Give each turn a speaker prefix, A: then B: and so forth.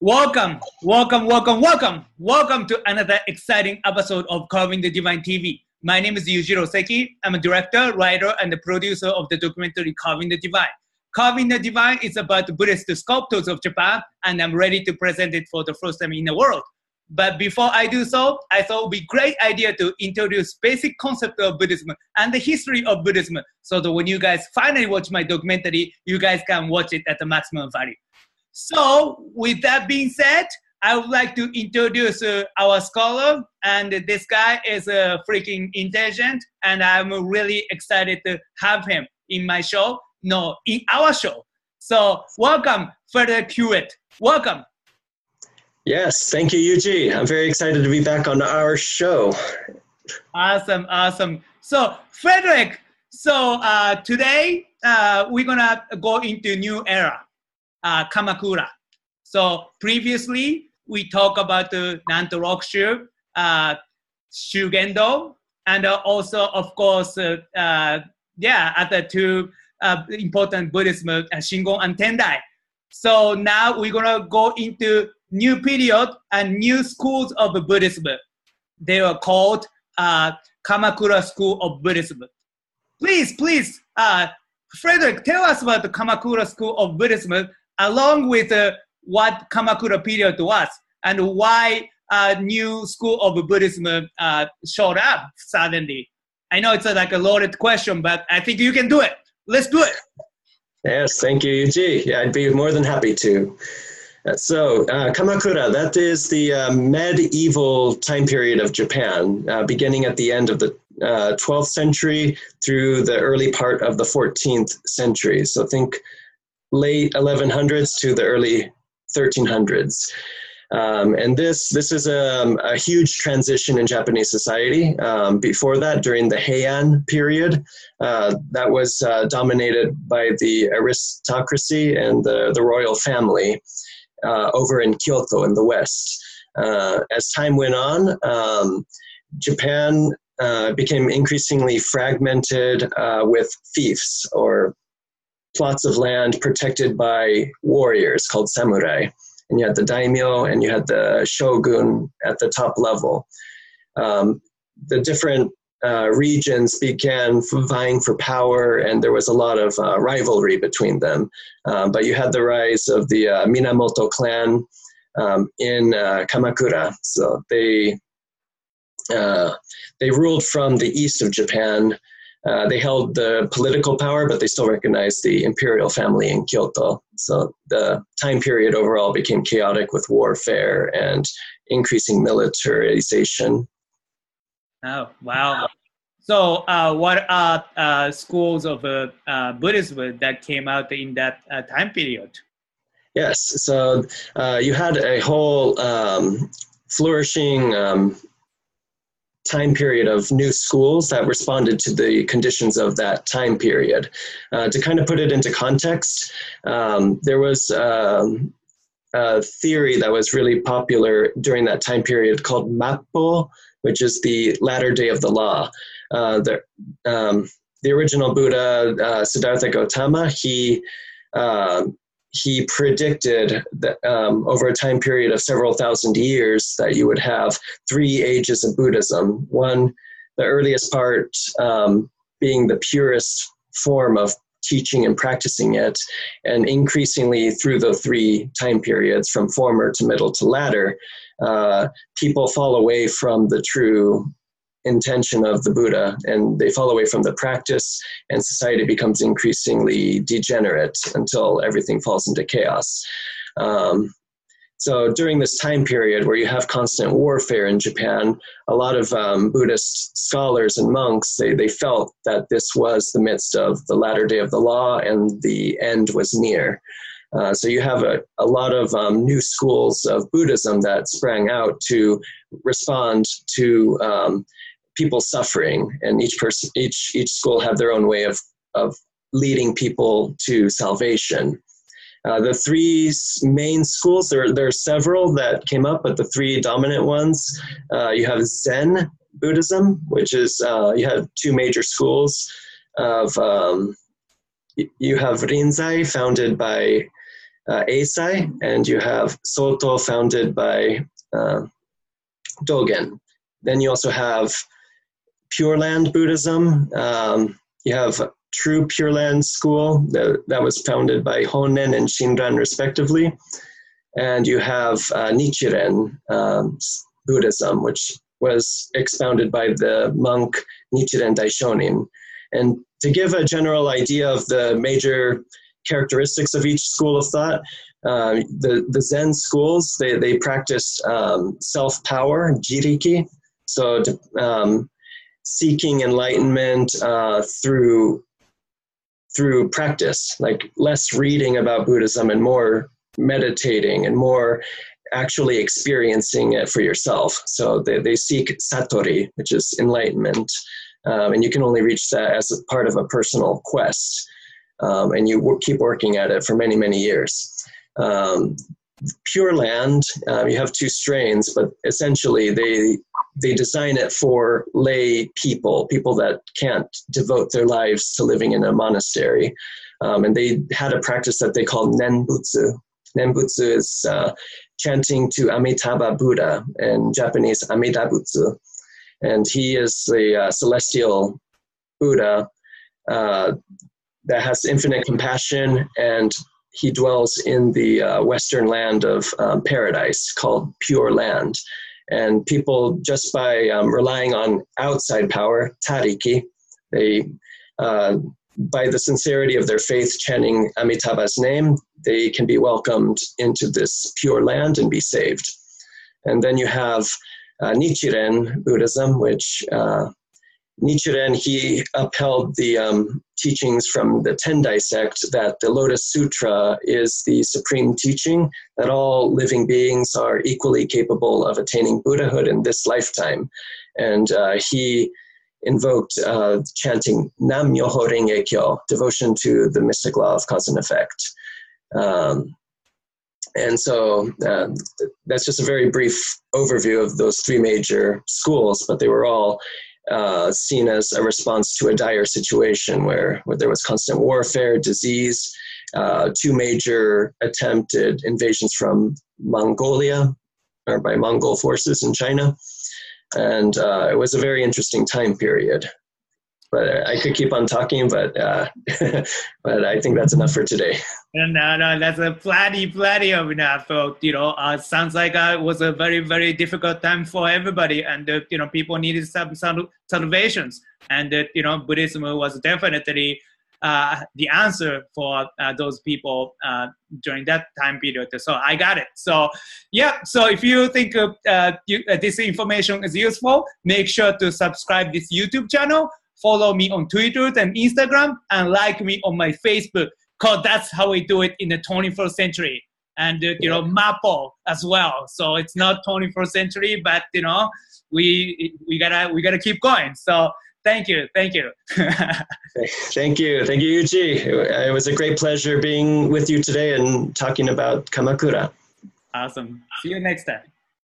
A: Welcome, welcome, welcome, welcome, welcome to another exciting episode of Carving the Divine TV. My name is Yujiro Seki. I'm a director, writer, and the producer of the documentary Carving the Divine. Carving the Divine is about Buddhist sculptors of Japan, and I'm ready to present it for the first time in the world. But before I do so, I thought it would be a great idea to introduce basic concept of Buddhism and the history of Buddhism so that when you guys finally watch my documentary, you guys can watch it at the maximum value. So with that being said, I would like to introduce uh, our scholar, and this guy is uh, freaking intelligent, and I'm really excited to have him in my show, no, in our show. So welcome, Frederick Hewitt. Welcome.
B: Yes, thank you, Yuji. I'm very excited to be back on our show.
A: Awesome, awesome. So, Frederick, so uh, today uh, we're gonna go into new era, uh, Kamakura. So previously we talked about the Nanto Rokushu, uh, Shugendo, and uh, also, of course, uh, uh, yeah, other two uh, important Buddhism, uh, Shingon and Tendai. So now we're gonna go into new period and new schools of Buddhism. They were called Kamakura School of Buddhism. Please, please, Frederick, tell us about the Kamakura School of Buddhism along with uh, what Kamakura period was and why a new school of Buddhism uh, showed up suddenly. I know it's a, like a loaded question, but I think you can do it. Let's do it.
B: Yes, thank you, Yuji. I'd be more than happy to. Uh, so, uh, Kamakura, that is the uh, medieval time period of Japan, uh, beginning at the end of the 12th uh, century through the early part of the 14th century. So, think late 1100s to the early 1300s. Um, and this this is a, um, a, huge transition in Japanese society. Um, before that, during the Heian period, uh, that was uh, dominated by the aristocracy and the, the royal family uh, over in Kyoto in the west. Uh, as time went on, um, Japan uh, became increasingly fragmented uh, with fiefs or plots of land protected by warriors called samurai. And you had the daimyo and you had the shogun at the top level. Um, the different uh, regions began vying for power, and there was a lot of uh, rivalry between them. Um, but you had the rise of the uh, Minamoto clan um, in uh, Kamakura. So they uh, they ruled from the east of Japan uh, they held the political power, but they still recognized the imperial family in Kyoto. So the time period overall became chaotic with warfare and increasing militarization.
A: Oh, wow. So, uh, what are uh, schools of uh, uh, Buddhism that came out in that time period?
B: Yes, so you had a whole um, flourishing um, time period of new schools that responded to the conditions of that time period. Uh, to kind of put it into context, um, there was um, a theory that was really popular during that time period called Mappo, which is the latter day of the law. Uh, the, um, the original Buddha, uh, Siddhartha Gautama, he um, he predicted that um, over a time period of several thousand years that you would have three ages of Buddhism. One, the earliest part um, being the purest form of teaching and practicing it, and increasingly through the three time periods from former to middle to latter, uh, people fall away from the true intention of the Buddha, and they fall away from the practice, and society becomes increasingly degenerate until everything falls into chaos. Um, so during this time period where you have constant warfare in Japan, a lot of um, Buddhist scholars and monks they, they felt that this was the midst of the latter day of the law and the end was near. Uh, so you have a, a lot of um, new schools of Buddhism that sprang out to respond to um, people suffering, and each person, each each school have their own way of of leading people to salvation. Uh, the three main schools, there, there are several that came up, but the three dominant ones, uh, you have Zen Buddhism, which is, uh, you have two major schools of, um, you have Rinzai, founded by uh, Eisai, and you have Soto, founded by uh, Dogen. Then you also have Pure Land Buddhism. Um, you have True Pure Land School that, that was founded by Honen and Shinran, respectively. And you have uh, Nichiren um, Buddhism, which was expounded by the monk Nichiren Daishonin. And to give a general idea of the major characteristics of each school of thought, uh, the, the Zen schools, they, they practice um, self power, jiriki. So, um, seeking enlightenment uh, through through practice, like less reading about Buddhism and more meditating and more actually experiencing it for yourself. So they, they seek satori, which is enlightenment, um, and you can only reach that as a part of a personal quest. Um, and you w- keep working at it for many, many years. Um, Pure Land, um, you have two strains, but essentially they they design it for lay people, people that can't devote their lives to living in a monastery. Um, and they had a practice that they call Nenbutsu. Nenbutsu is uh, chanting to Amitabha Buddha in Japanese Amidabutsu. And he is the uh, celestial Buddha uh, that has infinite compassion and he dwells in the uh, western land of um, paradise called Pure Land. And people, just by um, relying on outside power, tariki, they, uh, by the sincerity of their faith, chanting Amitabha's name, they can be welcomed into this pure land and be saved. And then you have uh, Nichiren Buddhism, which uh, Nichiren, he upheld the um, teachings from the Tendai sect that the Lotus Sutra is the supreme teaching, that all living beings are equally capable of attaining Buddhahood in this lifetime. And uh, he invoked uh, chanting Nam Myoho Renge Kyo, devotion to the mystic law of cause and effect. Um, and so uh, that's just a very brief overview of those three major schools, but they were all uh, seen as a response to a dire situation where, where there was constant warfare, disease, uh, two major attempted invasions from Mongolia or by Mongol forces in China. And uh, it was a very interesting time period. But I could keep on talking, but uh, but I think that's enough for today.
A: No, no, that's a plenty, plenty of enough. you know, uh, sounds like uh, it was a very, very difficult time for everybody, and uh, you know, people needed some, some salvations, and uh, you know, Buddhism was definitely uh, the answer for uh, those people uh, during that time period. So I got it. So yeah. So if you think uh, you, uh, this information is useful, make sure to subscribe this YouTube channel, follow me on Twitter and Instagram, and like me on my Facebook because that's how we do it in the 21st century. And uh, you know Mappo as well. So it's not 21st century but you know we we gotta we gotta keep going. So thank you thank you.
B: Thank you thank you yuji. It was a great pleasure being with you today and talking about kamakura.
A: Awesome. See you next time